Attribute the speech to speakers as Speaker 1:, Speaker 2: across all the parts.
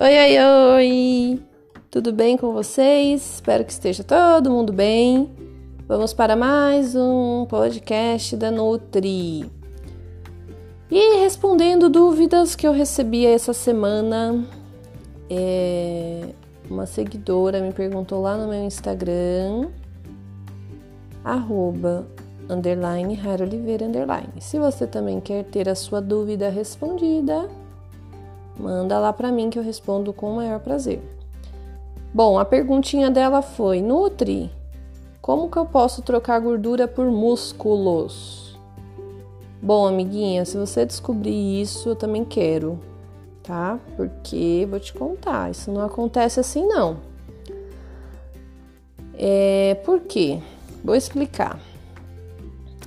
Speaker 1: Oi, oi, oi! Tudo bem com vocês? Espero que esteja todo mundo bem. Vamos para mais um podcast da Nutri. E respondendo dúvidas que eu recebi essa semana, é... uma seguidora me perguntou lá no meu Instagram, arroba, underline, Rara Oliveira, underline. Se você também quer ter a sua dúvida respondida, Manda lá para mim que eu respondo com o maior prazer. Bom, a perguntinha dela foi: Nutri, como que eu posso trocar gordura por músculos? Bom, amiguinha, se você descobrir isso, eu também quero, tá? Porque vou te contar, isso não acontece assim não. É, por quê? Vou explicar.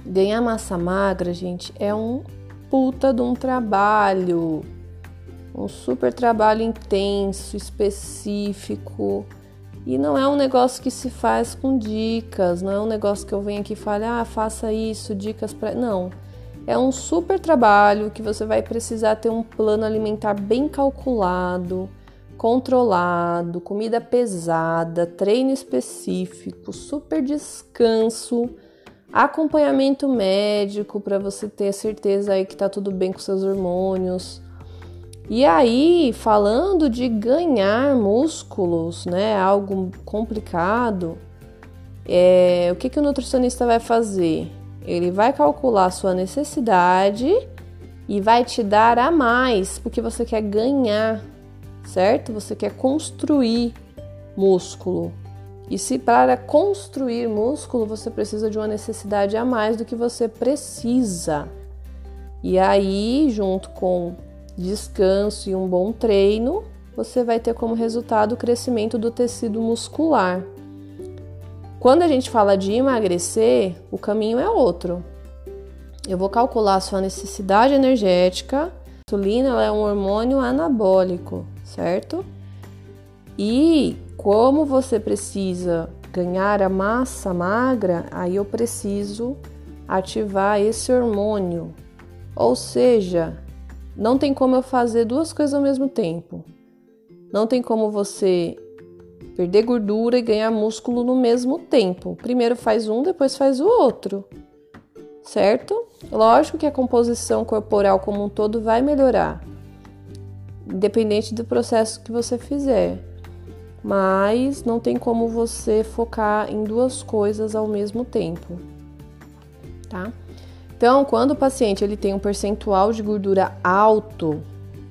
Speaker 1: Ganhar massa magra, gente, é um puta de um trabalho um super trabalho intenso, específico. E não é um negócio que se faz com dicas, não é um negócio que eu venho aqui e fale, ah, faça isso, dicas para. Não. É um super trabalho que você vai precisar ter um plano alimentar bem calculado, controlado, comida pesada, treino específico, super descanso, acompanhamento médico para você ter certeza aí que tá tudo bem com seus hormônios e aí, falando de ganhar músculos, né, algo complicado, é, o que, que o nutricionista vai fazer? Ele vai calcular a sua necessidade e vai te dar a mais, porque você quer ganhar, certo? Você quer construir músculo. E se para construir músculo você precisa de uma necessidade a mais do que você precisa. E aí, junto com descanso e um bom treino, você vai ter como resultado o crescimento do tecido muscular. Quando a gente fala de emagrecer, o caminho é outro. Eu vou calcular a sua necessidade energética. A insulina é um hormônio anabólico, certo? E como você precisa ganhar a massa magra, aí eu preciso ativar esse hormônio. Ou seja, não tem como eu fazer duas coisas ao mesmo tempo. Não tem como você perder gordura e ganhar músculo no mesmo tempo. Primeiro faz um, depois faz o outro. Certo? Lógico que a composição corporal como um todo vai melhorar, independente do processo que você fizer. Mas não tem como você focar em duas coisas ao mesmo tempo. Tá? Então, quando o paciente ele tem um percentual de gordura alto,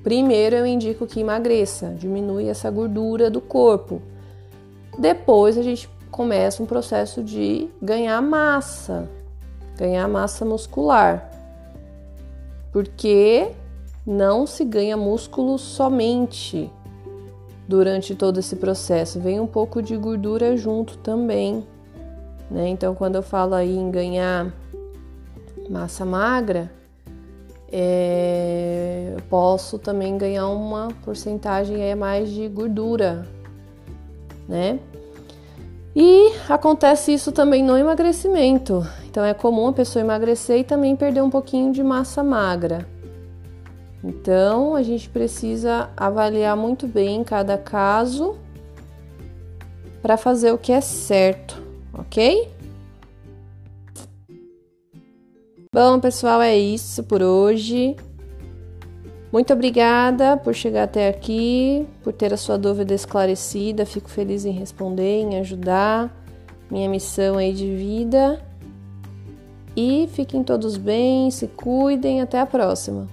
Speaker 1: primeiro eu indico que emagreça, diminui essa gordura do corpo. Depois a gente começa um processo de ganhar massa, ganhar massa muscular. Porque não se ganha músculo somente durante todo esse processo, vem um pouco de gordura junto também. Né? Então, quando eu falo aí em ganhar massa magra, é, eu posso também ganhar uma porcentagem é mais de gordura, né? E acontece isso também no emagrecimento. Então é comum a pessoa emagrecer e também perder um pouquinho de massa magra. Então a gente precisa avaliar muito bem cada caso para fazer o que é certo, ok? Bom, pessoal, é isso por hoje. Muito obrigada por chegar até aqui, por ter a sua dúvida esclarecida. Fico feliz em responder, em ajudar. Minha missão aí de vida. E fiquem todos bem, se cuidem. Até a próxima.